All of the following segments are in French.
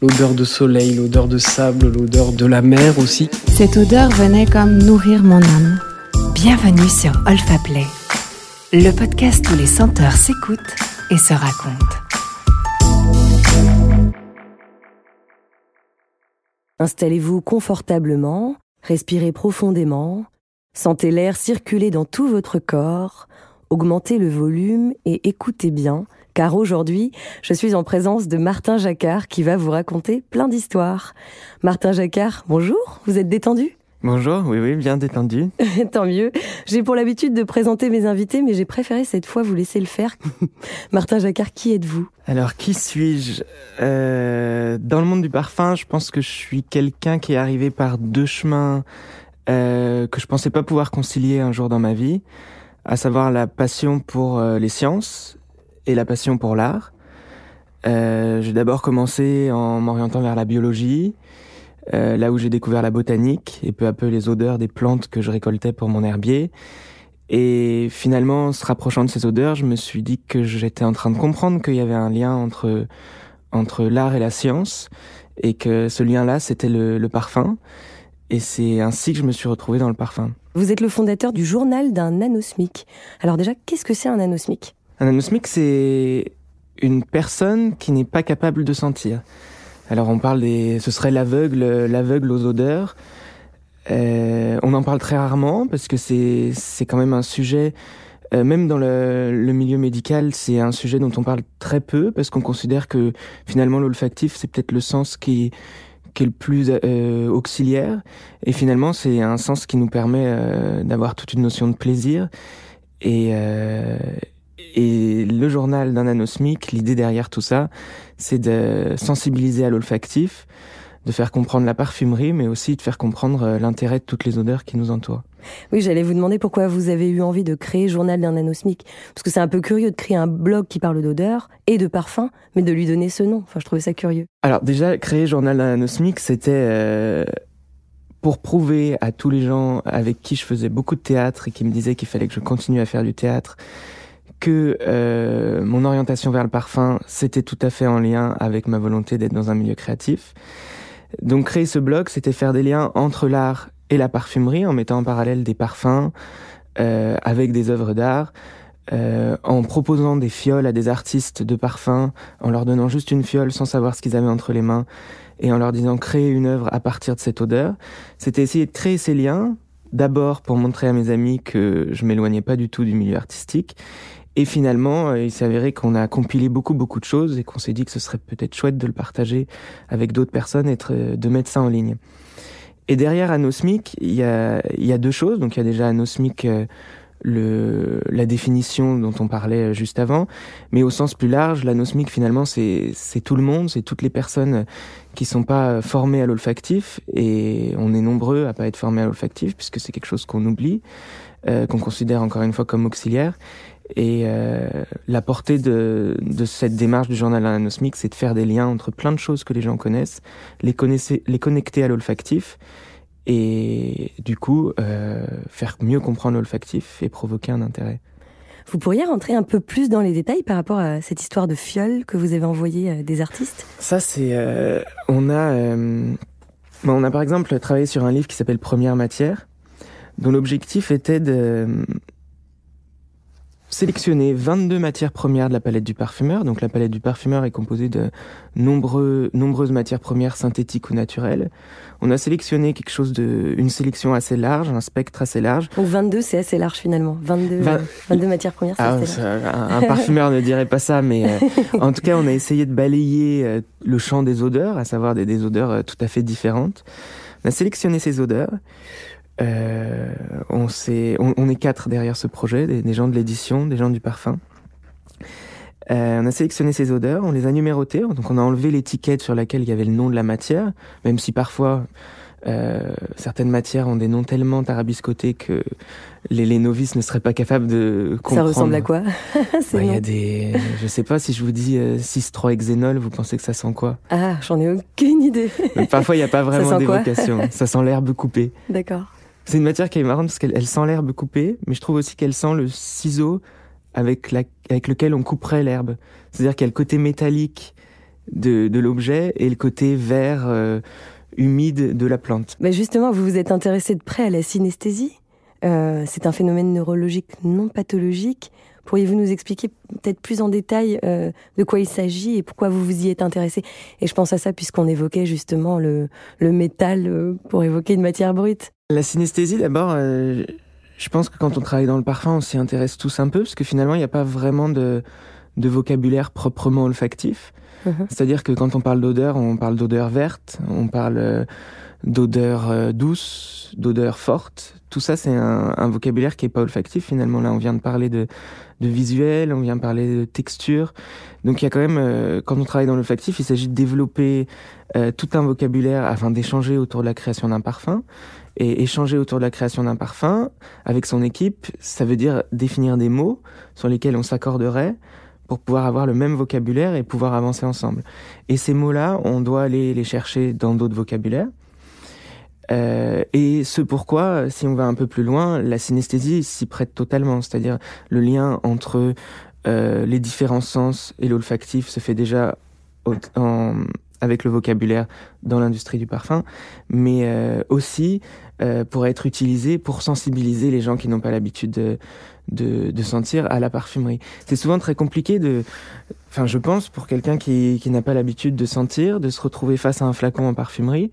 L'odeur de soleil, l'odeur de sable, l'odeur de la mer aussi. Cette odeur venait comme nourrir mon âme. Bienvenue sur Olfa Play, le podcast où les senteurs s'écoutent et se racontent. Installez-vous confortablement, respirez profondément, sentez l'air circuler dans tout votre corps, augmentez le volume et écoutez bien car aujourd'hui, je suis en présence de Martin Jacquard qui va vous raconter plein d'histoires. Martin Jacquard, bonjour, vous êtes détendu? Bonjour, oui, oui, bien détendu. Tant mieux. J'ai pour l'habitude de présenter mes invités, mais j'ai préféré cette fois vous laisser le faire. Martin Jacquard, qui êtes-vous? Alors, qui suis-je? Euh, Dans le monde du parfum, je pense que je suis quelqu'un qui est arrivé par deux chemins euh, que je pensais pas pouvoir concilier un jour dans ma vie, à savoir la passion pour euh, les sciences et la passion pour l'art. Euh, j'ai d'abord commencé en m'orientant vers la biologie, euh, là où j'ai découvert la botanique et peu à peu les odeurs des plantes que je récoltais pour mon herbier. Et finalement, en se rapprochant de ces odeurs, je me suis dit que j'étais en train de comprendre qu'il y avait un lien entre, entre l'art et la science, et que ce lien-là, c'était le, parfum. Et c'est ainsi que je me suis retrouvé dans le parfum. Vous êtes le fondateur du journal d'un nanosmic. Alors déjà, qu'est-ce que c'est un nanosmic? Un anosmique, c'est une personne qui n'est pas capable de sentir. Alors on parle des, ce serait l'aveugle, l'aveugle aux odeurs. Euh, on en parle très rarement parce que c'est c'est quand même un sujet, euh, même dans le, le milieu médical, c'est un sujet dont on parle très peu parce qu'on considère que finalement l'olfactif c'est peut-être le sens qui qui est le plus euh, auxiliaire et finalement c'est un sens qui nous permet euh, d'avoir toute une notion de plaisir et euh, et le journal d'un anosmique, l'idée derrière tout ça, c'est de sensibiliser à l'olfactif, de faire comprendre la parfumerie, mais aussi de faire comprendre euh, l'intérêt de toutes les odeurs qui nous entourent. Oui, j'allais vous demander pourquoi vous avez eu envie de créer Journal d'un anosmique. Parce que c'est un peu curieux de créer un blog qui parle d'odeur et de parfum, mais de lui donner ce nom. Enfin, je trouvais ça curieux. Alors déjà, créer Journal d'un anosmique, c'était euh, pour prouver à tous les gens avec qui je faisais beaucoup de théâtre et qui me disaient qu'il fallait que je continue à faire du théâtre, que euh, mon orientation vers le parfum, c'était tout à fait en lien avec ma volonté d'être dans un milieu créatif. Donc créer ce blog, c'était faire des liens entre l'art et la parfumerie en mettant en parallèle des parfums euh, avec des œuvres d'art, euh, en proposant des fioles à des artistes de parfums, en leur donnant juste une fiole sans savoir ce qu'ils avaient entre les mains et en leur disant créer une œuvre à partir de cette odeur. C'était essayer de créer ces liens, d'abord pour montrer à mes amis que je m'éloignais pas du tout du milieu artistique et finalement, euh, il s'est avéré qu'on a compilé beaucoup, beaucoup de choses et qu'on s'est dit que ce serait peut-être chouette de le partager avec d'autres personnes et de mettre ça en ligne. Et derrière Anosmic, il y a, il y a deux choses. Donc il y a déjà Anosmic, euh, le, la définition dont on parlait euh, juste avant, mais au sens plus large, l'anosmique finalement c'est tout le monde, c'est toutes les personnes qui sont pas formées à l'olfactif et on est nombreux à pas être formés à l'olfactif puisque c'est quelque chose qu'on oublie, euh, qu'on considère encore une fois comme auxiliaire et euh, la portée de, de, cette démarche du journal anosmique, c'est de faire des liens entre plein de choses que les gens connaissent, les, les connecter à l'olfactif, et du coup euh, faire mieux comprendre l'olfactif et provoquer un intérêt. Vous pourriez rentrer un peu plus dans les détails par rapport à cette histoire de fiole que vous avez envoyée euh, des artistes? Ça, c'est... Euh, on a... Euh, on a par exemple travaillé sur un livre qui s'appelle Première matière, dont l'objectif était de sélectionné 22 matières premières de la palette du parfumeur. Donc la palette du parfumeur est composée de nombreux, nombreuses matières premières synthétiques ou naturelles. On a sélectionné quelque chose de, une sélection assez large, un spectre assez large. Donc 22, c'est assez large finalement. 22, 22 matières premières, c'est ah, assez large. Un, parfumeur ne dirait pas ça, mais euh, en tout cas, on a essayé de balayer euh, le champ des odeurs, à savoir des, des odeurs euh, tout à fait différentes. On a sélectionné ces odeurs. Euh, on, on, on, est quatre derrière ce projet, des, gens de l'édition, des gens du parfum. Euh, on a sélectionné ces odeurs, on les a numérotées, donc on a enlevé l'étiquette sur laquelle il y avait le nom de la matière, même si parfois euh, certaines matières ont des noms tellement tarabiscotés que les, les, novices ne seraient pas capables de comprendre. Ça ressemble à quoi Il y a des, je sais pas si je vous dis euh, 6,3-hexénol, vous pensez que ça sent quoi? Ah, j'en ai aucune idée. parfois il n'y a pas vraiment d'évocation. ça sent l'herbe coupée. D'accord. C'est une matière qui est marrante parce qu'elle sent l'herbe coupée, mais je trouve aussi qu'elle sent le ciseau avec, lequel on couperait l'herbe. C'est-à-dire qu'il y a le côté métallique de, l'objet et le côté vert euh, humide de la plante. Mais justement, vous vous êtes intéressé de près à la synesthésie. Euh, c'est un phénomène neurologique non pathologique. Pourriez-vous nous expliquer peut-être plus en détail euh, de quoi il s'agit et pourquoi vous vous y êtes intéressé? Et je pense à ça puisqu'on évoquait justement le, le métal euh, pour évoquer une matière brute. La synesthésie, d'abord, euh, je pense que quand on travaille dans le parfum, on s'y intéresse tous un peu parce que finalement, il n'y a pas vraiment de, de vocabulaire proprement olfactif. Mhm. C'est-à-dire que quand on parle d'odeur, on parle d'odeur verte, on parle euh, d'odeur euh, douce, d'odeur forte. Tout ça, c'est un, un vocabulaire qui est pas olfactif finalement. Là, on vient de parler de, de visuel, on vient de parler de texture. Donc il y a quand même, euh, quand on travaille dans l'olfactif, il s'agit de développer euh, tout un vocabulaire afin d'échanger autour de la création d'un parfum. Et échanger autour de la création d'un parfum avec son équipe, ça veut dire définir des mots sur lesquels on s'accorderait pour pouvoir avoir le même vocabulaire et pouvoir avancer ensemble. Et ces mots-là, on doit aller les chercher dans d'autres vocabulaires. Euh, et ce pourquoi, si on va un peu plus loin, la synesthésie s'y prête totalement. C'est-à-dire le lien entre euh, les différents sens et l'olfactif se fait déjà en- avec le vocabulaire dans l'industrie du parfum, mais euh, aussi euh, pour être utilisé pour sensibiliser les gens qui n'ont pas l'habitude de, de, de sentir à la parfumerie. C'est souvent très compliqué de, enfin je pense pour quelqu'un qui, qui n'a pas l'habitude de sentir, de se retrouver face à un flacon en parfumerie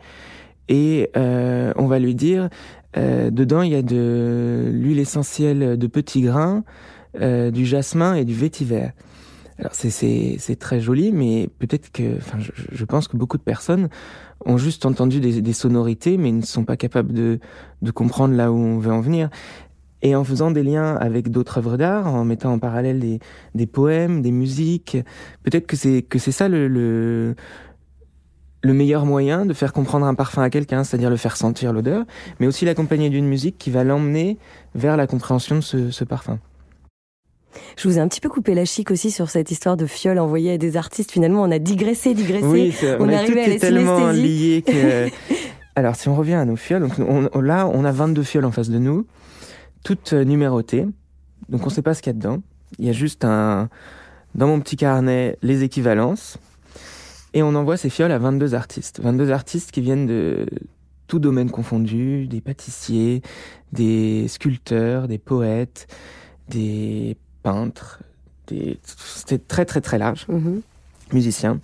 et euh, on va lui dire euh, dedans il y a de l'huile essentielle de petits grains, euh, du jasmin et du vétiver. Alors c'est très joli, mais peut-être que, enfin je, je pense que beaucoup de personnes ont juste entendu des, des sonorités, mais ne sont pas capables de de comprendre là où on veut en venir. Et en faisant des liens avec d'autres œuvres d'art, en mettant en parallèle des, des poèmes, des musiques, peut-être que c'est que c'est ça le, le le meilleur moyen de faire comprendre un parfum à quelqu'un, c'est-à-dire le faire sentir l'odeur, mais aussi l'accompagner d'une musique qui va l'emmener vers la compréhension de ce, ce parfum. Je vous ai un petit peu coupé la chic aussi sur cette histoire de fiole envoyée à des artistes. Finalement, on a digressé, digressé. Oui, c'est- on est arrivé à la est tellement lié que. Alors, si on revient à nos fioles, donc on- on- là, on a 22 fioles en face de nous, toutes euh, numérotées. Donc, on ne sait pas ce qu'il y a dedans. Il y a juste un, dans mon petit carnet, les équivalences. Et on envoie ces fioles à 22 artistes. 22 artistes qui viennent de tout domaine confondu, des pâtissiers, des sculpteurs, des poètes, des peintres, des... c'était très très très large Mhm. musiciens.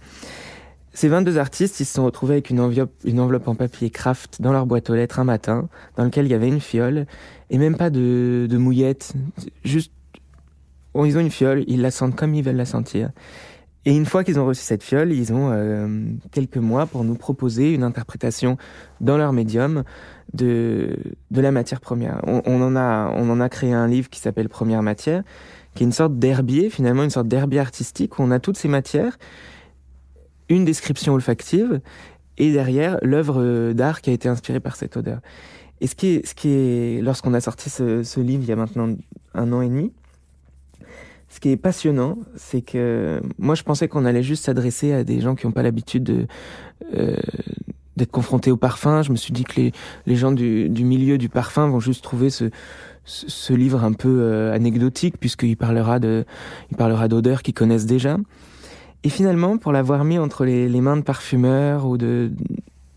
Ces 22 artistes, ils se sont retrouvés avec une enveloppe, une enveloppe en papier craft dans leur boîte aux lettres un matin, dans lequel il y avait une fiole, et même pas de, de mouillette, juste, bon, ils ont une fiole, ils la sentent comme ils veulent la sentir. Et une fois qu'ils ont reçu cette fiole, ils ont euh, quelques mois pour nous proposer une interprétation dans leur médium de, de la matière première. On, on en a, on en a créé un livre qui s'appelle Première matière, qui est une sorte d'herbier, finalement une sorte d'herbier artistique où on a toutes ces matières, une description olfactive et derrière l'œuvre euh, d'art qui a été inspirée par cette odeur. Et ce qui est, ce qui est lorsqu'on a sorti ce, ce livre il y a maintenant un an et demi, ce qui est passionnant, c'est que moi je pensais qu'on allait juste s'adresser à des gens qui n'ont pas l'habitude de euh, d'être confrontés au parfum. Je me suis dit que les, les gens du, du milieu du parfum vont juste trouver ce, ce, livre un peu euh, anecdotique puisqu'il parlera de il parlera d'odeurs qu'ils connaissent déjà. Et finalement, pour l'avoir mis entre les, les mains de parfumeurs ou de,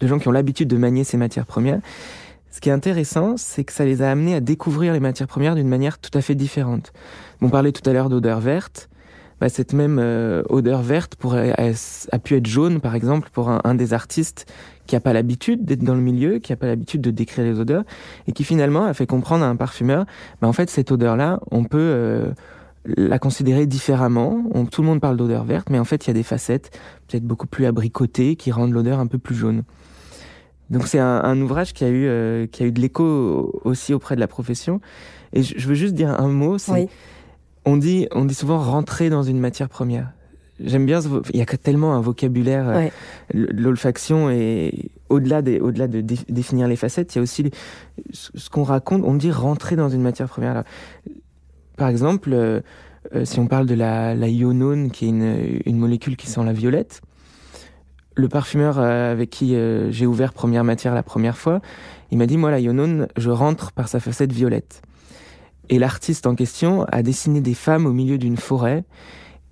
de gens qui ont l'habitude de manier ces matières premières, ce qui est intéressant, c'est que ça les a amenés à découvrir les matières premières d'une manière tout à fait différente. On parlait tout à l'heure d'odeur verte. Bah, cette même euh, odeur verte pourrait, a, pu être jaune, par exemple, pour un, des artistes qui n'a pas l'habitude d'être dans le milieu, qui n'a pas l'habitude de décrire les odeurs, et qui finalement a fait comprendre à un parfumeur, bah, en fait, cette odeur-là, on peut euh, la considérer différemment. Tout le monde parle d'odeur verte, mais en fait, il y a des facettes peut-être beaucoup plus abricotées qui rendent l'odeur un peu plus jaune. Donc c'est un, un, ouvrage qui a eu euh, qui a eu de l'écho aussi auprès de la profession. Et je, je veux juste dire un mot. C'est Oui. On dit on dit souvent rentrer dans une matière première. J'aime bien. ce Il y a tellement un vocabulaire. euh, Ouais. L'olfaction et au-delà des au-delà de dé- définir les facettes, il y a aussi ce qu'on raconte. On dit rentrer dans une matière première. Alors, par exemple, euh, euh, si on parle de la, la ionone, qui est une, une molécule qui sent la violette, le parfumeur avec qui euh, j'ai ouvert première matière la première fois, il m'a dit moi la ionone, je rentre par sa facette violette. Et l'artiste en question a dessiné des femmes au milieu d'une forêt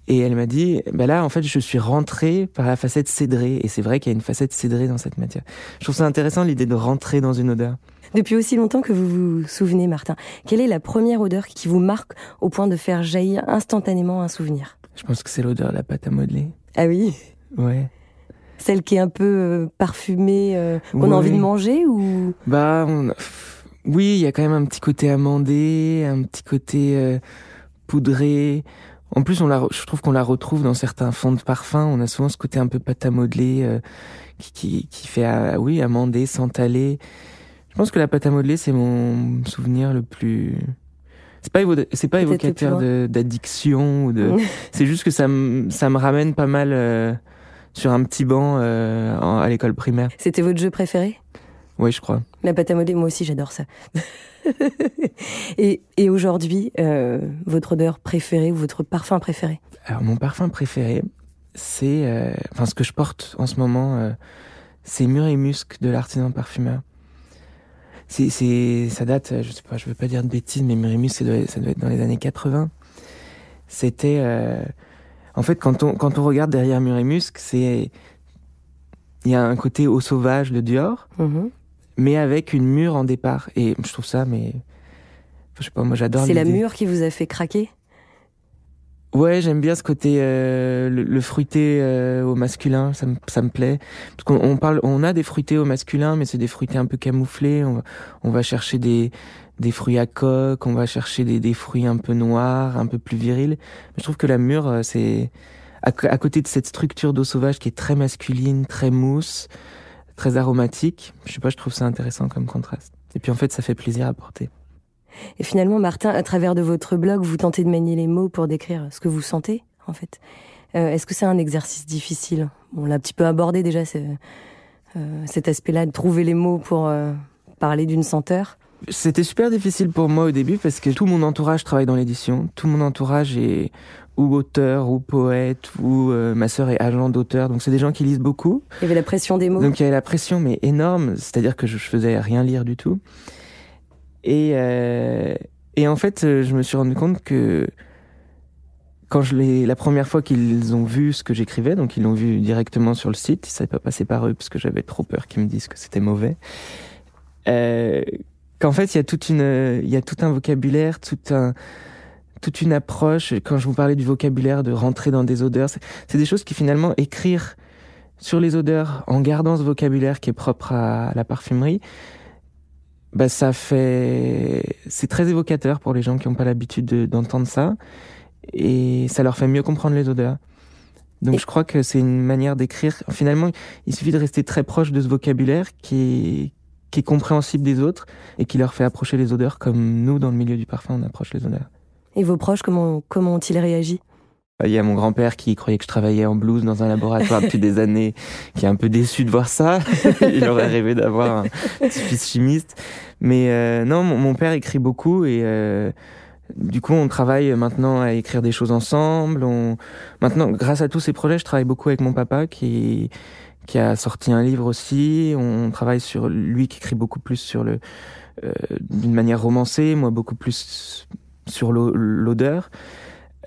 Et elle m'a dit, bah là, en fait, je suis rentrée par la facette cédrée. Et c'est vrai qu'il y a une facette cédrée dans cette matière. Je trouve ça intéressant l'idée de rentrer dans une odeur. Depuis aussi longtemps que vous vous souvenez, Martin, quelle est la première odeur qui vous marque au point de faire jaillir instantanément un souvenir? Je pense que c'est l'odeur de la pâte à modeler. Ah oui? Ouais. Celle qui est un peu euh, parfumée, euh, qu'on a envie de manger ou? Bah, oui, il y a quand même un petit côté amandé, un petit côté euh, poudré. En plus, on la, je trouve qu'on la retrouve dans certains fonds de parfum. On a souvent ce côté un peu pâte à modeler qui, qui, qui, fait, ah, oui, amandé, santalé. Je pense que la pâte à modeler, c'est mon souvenir le plus. C'est pas, c'est pas évocateur d'addiction ou de. c'est juste que ça me, ça me ramène pas mal euh, sur un petit banc euh, à l'école primaire. C'était votre jeu préféré? Oui, je crois. La pâte à modeler, moi aussi, j'adore ça. et, et aujourd'hui, euh, votre odeur préférée ou votre parfum préféré Alors, mon parfum préféré, c'est. Euh, enfin, ce que je porte en ce moment, euh, c'est Mur et Musc de l'artisan parfumeur c'est, c'est, ça date, je sais pas, je veux pas dire de bêtises, mais Murimus, ça doit, ça doit être dans les années 80. C'était, en fait, quand on, quand on regarde derrière Murimus, c'est, il y a un côté au sauvage de Dior, mm-hmm. Mais avec une mûre en départ. Et je trouve ça, mais, je sais pas, moi j'adore. C'est la mûre qui vous a fait craquer? Ouais, j'aime bien ce côté euh, le, fruité euh, au masculin, ça me ça me plaît. Parce qu'on on parle, on a des fruités au masculin, mais c'est des fruités un peu camouflés. On va, on va chercher des des fruits à coque, on va chercher des, des fruits un peu noirs, un peu plus virils. je trouve que la mûre, euh, c'est à, à, côté de cette structure d'eau sauvage qui est très masculine, très mousse, très aromatique. Je sais pas, je trouve ça intéressant comme contraste. Et puis en fait, ça fait plaisir à porter. Et finalement, Martin, à travers de votre blog, vous tentez de manier les mots pour décrire ce que vous sentez, en fait. Euh, est-ce que c'est un exercice difficile? On l'a un petit peu abordé déjà, euh, cet aspect-là, de trouver les mots pour euh, parler d'une senteur. C'était super difficile pour moi au début parce que tout mon entourage travaille dans l'édition. Tout mon entourage est ou auteur ou poète ou ma sœur est agent d'auteur. Donc c'est des gens qui lisent beaucoup. Il y avait la pression des mots. Donc il y avait la pression mais énorme, c'est-à-dire que je, je faisais rien lire du tout. Et, euh, et en fait, euh, je me suis rendu compte que quand je l'ai, la première fois qu'ils ont vu ce que j'écrivais, donc ils l'ont vu directement sur le site, ça n'est pas passé par eux parce que j'avais trop peur qu'ils me disent que c'était mauvais. Euh, qu'en fait, il y a une, il y a tout un vocabulaire, tout un, toute une approche. Quand je vous parlais du vocabulaire, de rentrer dans des odeurs, c'est des choses qui finalement écrire sur les odeurs en gardant ce vocabulaire qui est propre à la parfumerie, bah ça fait c'est très évocateur pour les gens qui n'ont pas l'habitude d'entendre ça et ça leur fait mieux comprendre les odeurs. Donc je crois que c'est une manière d'écrire. Finalement, il suffit de rester très proche de ce vocabulaire qui qui est compréhensible des autres et qui leur fait approcher les odeurs comme nous, dans le milieu du parfum, on approche les odeurs. Et vos proches, comment, comment ont-ils réagi? Il y a mon grand-père qui croyait que je travaillais en blouse dans un laboratoire depuis des années, qui est un peu déçu de voir ça. Il aurait rêvé d'avoir un petit-fils chimiste. Mais euh, non, mon, père écrit beaucoup et euh, du coup, on travaille maintenant à écrire des choses ensemble. On... Maintenant, grâce à tous ces projets, je travaille beaucoup avec mon papa qui qui a sorti un livre aussi. On travaille sur lui qui écrit beaucoup plus sur le euh, d'une manière romancée, moi beaucoup plus sur l'odeur.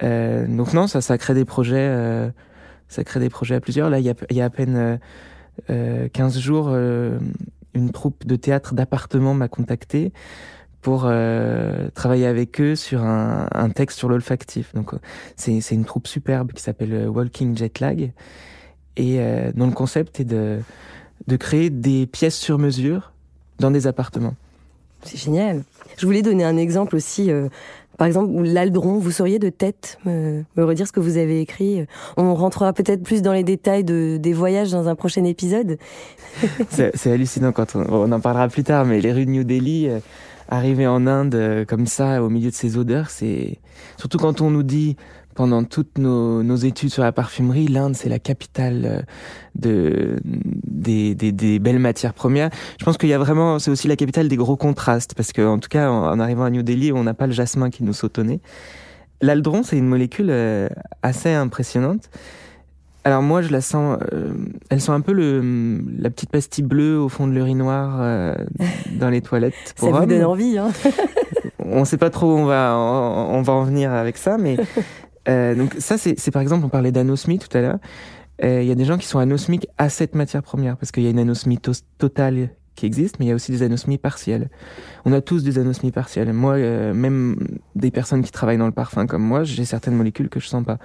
Euh, donc non, ça, ça crée des projets, euh, ça crée des projets à plusieurs. Là, il y a, y a à peine euh, 15 euh, jours, euh, une troupe de théâtre d'appartement m'a contacté pour travailler avec eux sur un, un texte sur l'olfactif. Donc c'est, une troupe superbe qui s'appelle Walking Jet Lag et dont le concept est de de créer des pièces sur mesure dans des appartements. C'est génial. Je voulais donner un exemple aussi par exemple, l'aldron, vous sauriez de tête me, redire ce que vous avez écrit On rentrera peut-être plus dans les détails de, des voyages dans un prochain épisode. c'est hallucinant quand on, en parlera plus tard, mais les rues de New Delhi, euh, arriver en Inde euh, comme ça, au milieu de ces odeurs, c'est surtout quand on nous dit pendant toutes nos, nos études sur la parfumerie, l'Inde c'est la capitale euh, de des, des, des, belles matières premières. Je pense qu'il y a vraiment, c'est aussi la capitale des gros contrastes parce que en tout cas en, arrivant à New Delhi, on n'a pas le jasmin qui nous nez. L'aldron c'est une molécule euh, assez impressionnante. Alors moi je la sens, euh, elle sent un peu le la petite pastille bleue au fond de l'urinoir dans les toilettes. Pour ça vous donne envie. Hein on sait pas trop où on va on va en venir avec ça, mais Euh, donc ça, c'est par exemple, on parlait d'anosmie tout à l'heure. Euh, il y a des gens qui sont anosmiques à cette matière première, parce qu'il y a une anosmie totale qui existe, mais il y a aussi des anosmies partielles. On a tous des anosmies partielles. Moi, euh, même des personnes qui travaillent dans le parfum comme moi, j'ai certaines molécules que je sens pas.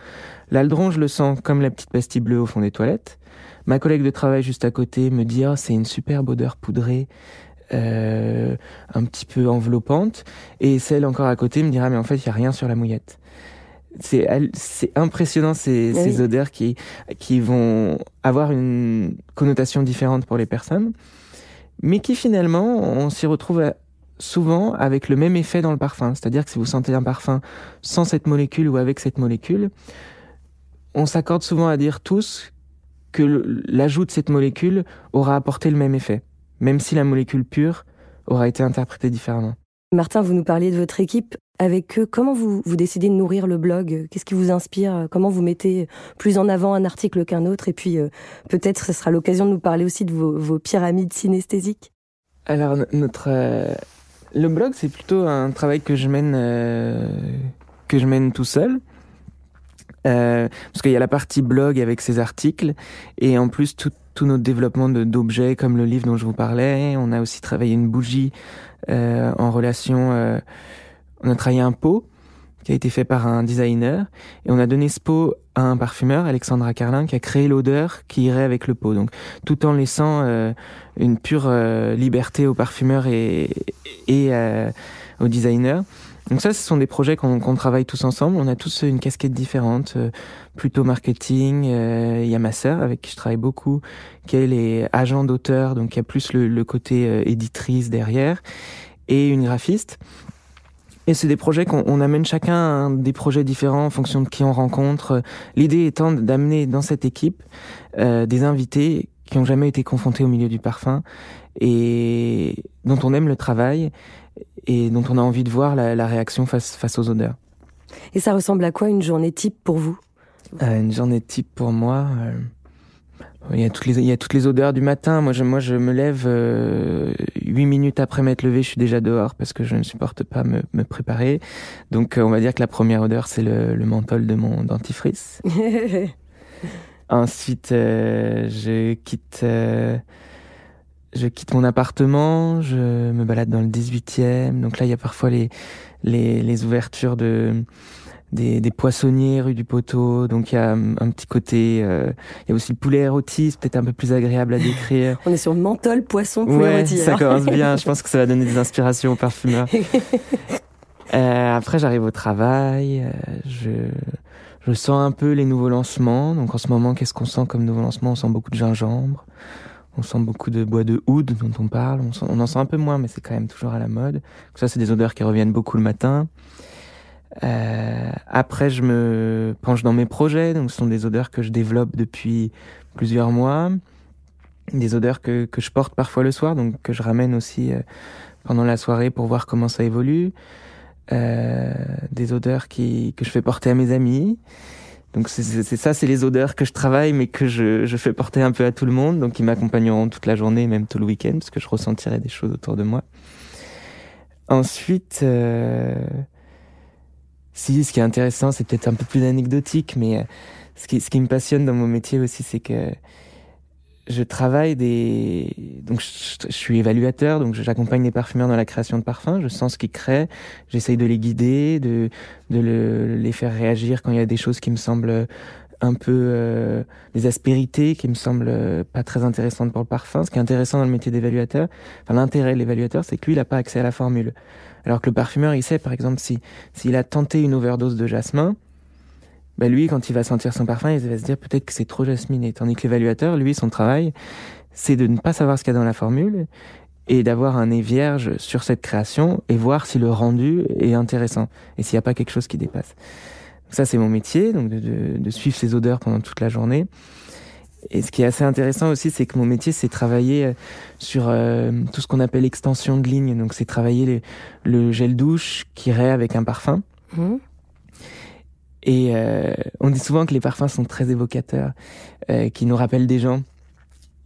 L'aldron, je le sens comme la petite pastille bleue au fond des toilettes. Ma collègue de travail juste à côté me dit oh, c'est une superbe odeur poudrée. Euh, un petit peu enveloppante et celle encore à côté me dira mais en fait il y a rien sur la mouillette c'est c'est impressionnant ces, ces odeurs qui qui vont avoir une connotation différente pour les personnes mais qui finalement on s'y retrouve souvent avec le même effet dans le parfum c'est-à-dire que si vous sentez un parfum sans cette molécule ou avec cette molécule on s'accorde souvent à dire tous que l'ajout de cette molécule aura apporté le même effet, même si la molécule pure aura été interprétée différemment. Martin, vous nous parliez de votre équipe. Avec eux, comment vous, vous décidez de nourrir le blog? Qu'est-ce qui vous inspire? Comment vous mettez plus en avant un article qu'un autre? Et puis, euh, peut-être, ce sera l'occasion de nous parler aussi de vos, pyramides synesthésiques. Alors, notre, euh, le blog, c'est plutôt un travail que je mène, euh, que je mène tout seul. Parce qu'il y a la partie blog avec ses articles et en plus tout, tout notre développement d'objets comme le livre dont je vous parlais. On a aussi travaillé une bougie en relation. Euh, on a travaillé un pot qui a été fait par un designer et on a donné ce pot à un parfumeur, Alexandra Carlin, qui a créé l'odeur qui irait avec le pot. Donc tout en laissant euh, une pure euh, liberté au parfumeur et, et au designer. Donc ça, ce sont des projets qu'on travaille tous ensemble. On a tous une casquette différente, euh, plutôt marketing. Euh, il y a ma sœur avec qui je travaille beaucoup, qui elle est agent d'auteur, donc il y a plus le, le côté euh, éditrice derrière, et une graphiste. Et c'est des projets qu'on amène chacun des projets différents en fonction de qui on rencontre. L'idée étant d'amener dans cette équipe des invités qui n'ont jamais été confrontés au milieu du parfum et dont on aime le travail et dont on a envie de voir la, la réaction face, face aux odeurs. Et ça ressemble à quoi une journée type pour vous? Euh, Une journée type pour moi, euh, il y a toutes les il y a toutes les odeurs du matin. Moi je moi je me lève euh, huit minutes après m'être levé, je suis déjà dehors parce que je ne supporte pas me, me préparer. Donc euh, on va dire que la première odeur c'est le, le menthol de mon dentifrice. Ensuite euh, je quitte je quitte mon appartement, je me balade dans le 18e. Donc là, il y a parfois les, les, les ouvertures de, des, des, poissonniers rue du Poteau. Donc il y a un petit côté. Euh, il y a aussi le poulet c'est peut-être un peu plus agréable à décrire. On est sur menthol, poisson, poulet ouais, Ça commence bien. Je pense que ça va donner des inspirations aux parfumeurs. euh, après, j'arrive au travail. Euh, je, je sens un peu les nouveaux lancements. Donc en ce moment, qu'est-ce qu'on sent comme nouveau lancement? On sent beaucoup de gingembre. On sent beaucoup de bois de oud dont on parle. On, sent, on en sent un peu moins, mais c'est quand même toujours à la mode. Ça, c'est des odeurs qui reviennent beaucoup le matin. Euh, après, je me penche dans mes projets. Donc, ce sont des odeurs que je développe depuis plusieurs mois. Des odeurs que, que je porte parfois le soir, donc que je ramène aussi euh, pendant la soirée pour voir comment ça évolue. Euh, des odeurs qui, que je fais porter à mes amis. Donc c'est ça, c'est les odeurs que je travaille, mais que je, je fais porter un peu à tout le monde, donc ils m'accompagneront toute la journée, même tout le week-end, parce que je ressentirai des choses autour de moi. Ensuite, euh, si ce qui est intéressant, c'est peut-être un peu plus anecdotique, mais euh, ce qui, me passionne dans mon métier aussi, c'est que je travaille des donc je, suis évaluateur donc j'accompagne les parfumeurs dans la création de parfums je sens ce qu'ils créent j'essaye de les guider de de le, les faire réagir quand il y a des choses qui me semblent un peu euh, des aspérités qui me semblent pas très intéressantes pour le parfum. Ce qui est intéressant dans le métier d'évaluateur enfin l'intérêt de l'évaluateur c'est que lui il a pas accès à la formule alors que le parfumeur il sait par exemple si s'il a tenté une overdose de jasmin bah lui, quand il va sentir son parfum, il va se dire peut-être que c'est trop jasminé. Tandis que l'évaluateur, lui, son travail, c'est de ne pas savoir ce qu'il y a dans la formule et d'avoir un nez vierge sur cette création et voir si le rendu est intéressant et s'il n'y a pas quelque chose qui dépasse. Ça, c'est mon métier, donc de, de, de, suivre ces odeurs pendant toute la journée. Et ce qui est assez intéressant aussi, c'est que mon métier, c'est travailler euh, sur euh, tout ce qu'on appelle extension de ligne. Donc, c'est travailler les, le gel douche qui irait avec un parfum. Mmh. Et euh, on dit souvent que les parfums sont très évocateurs, euh, qui nous rappellent des gens.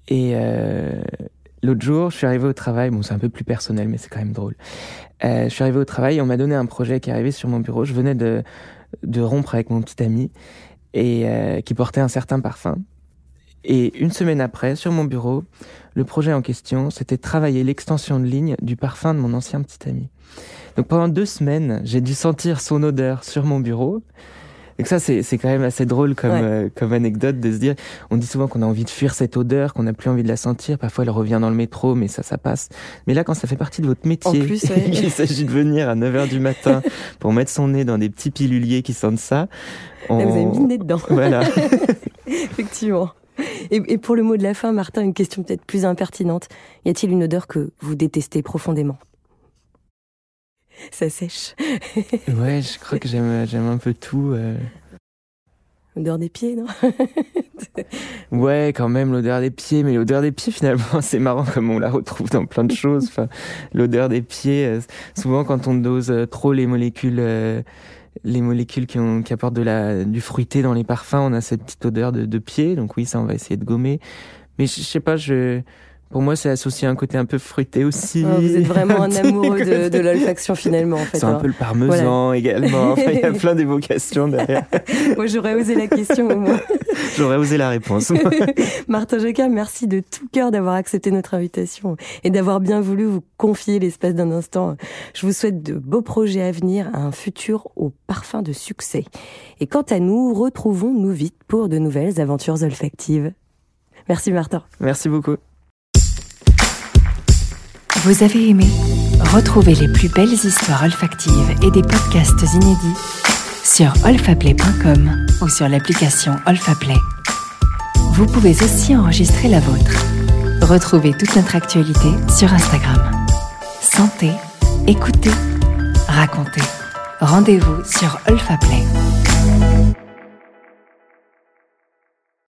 Et euh, l'autre jour, je suis arrivé au travail. Bon, c'est un peu plus personnel, mais c'est quand même drôle. Euh, je suis arrivé au travail et on m'a donné un projet qui est arrivé sur mon bureau. Je venais de, de rompre avec mon petit ami et euh, qui portait un certain parfum. Et une semaine après, sur mon bureau, le projet en question, c'était travailler l'extension de ligne du parfum de mon ancien petit ami. Donc pendant deux semaines, j'ai dû sentir son odeur sur mon bureau. Donc ça, c'est, c'est quand même assez drôle comme, Ouais. euh, comme anecdote de se dire, on dit souvent qu'on a envie de fuir cette odeur, qu'on n'a plus envie de la sentir. Parfois, elle revient dans le métro, mais ça, ça passe. Mais là, quand ça fait partie de votre métier, En plus, ouais. s'agit de venir à 9h du matin pour mettre son nez dans des petits piluliers qui sentent ça, on... Là, vous avez mis le nez dedans. Voilà. Effectivement. Et, et pour le mot de la fin, Martin, une question peut-être plus impertinente. Y a-t-il une odeur que vous détestez profondément? Ça sèche. Ouais, je crois que j'aime, j'aime un peu tout. euh. Odeur des pieds, non? Ouais, quand même, l'odeur des pieds. Mais l'odeur des pieds, finalement, c'est marrant comme on la retrouve dans plein de choses. Enfin, l'odeur des pieds, euh, souvent quand on dose euh, trop les molécules, euh, les molécules qui, ont, qui apportent de la, du fruité dans les parfums, on a cette petite odeur de, de pied. Donc oui, ça, on va essayer de gommer. Mais je, je sais pas, je, pour moi, c'est associé à un côté un peu fruité aussi. Oh, Vous êtes vraiment un petit amoureux de, l'olfaction finalement, en fait. C'est un hein. peu le parmesan également. Enfin, il y a plein d'évocations derrière. Moi, j'aurais osé la question au moins. J'aurais osé la réponse. Martin Jacquat, merci de tout cœur d'avoir accepté notre invitation et d'avoir bien voulu vous confier l'espace d'un instant. Je vous souhaite de beaux projets à venir, un futur au parfum de succès. Et quant à nous, retrouvons-nous vite pour de nouvelles aventures olfactives. Merci Martin. Merci beaucoup. Vous avez aimé Retrouvez les plus belles histoires olfactives et des podcasts inédits sur olfaplay.com ou sur l'application Olfaplay. Vous pouvez aussi enregistrer la vôtre. Retrouvez toute notre actualité sur Instagram. Sentez, écoutez, racontez. Rendez-vous sur Olfaplay.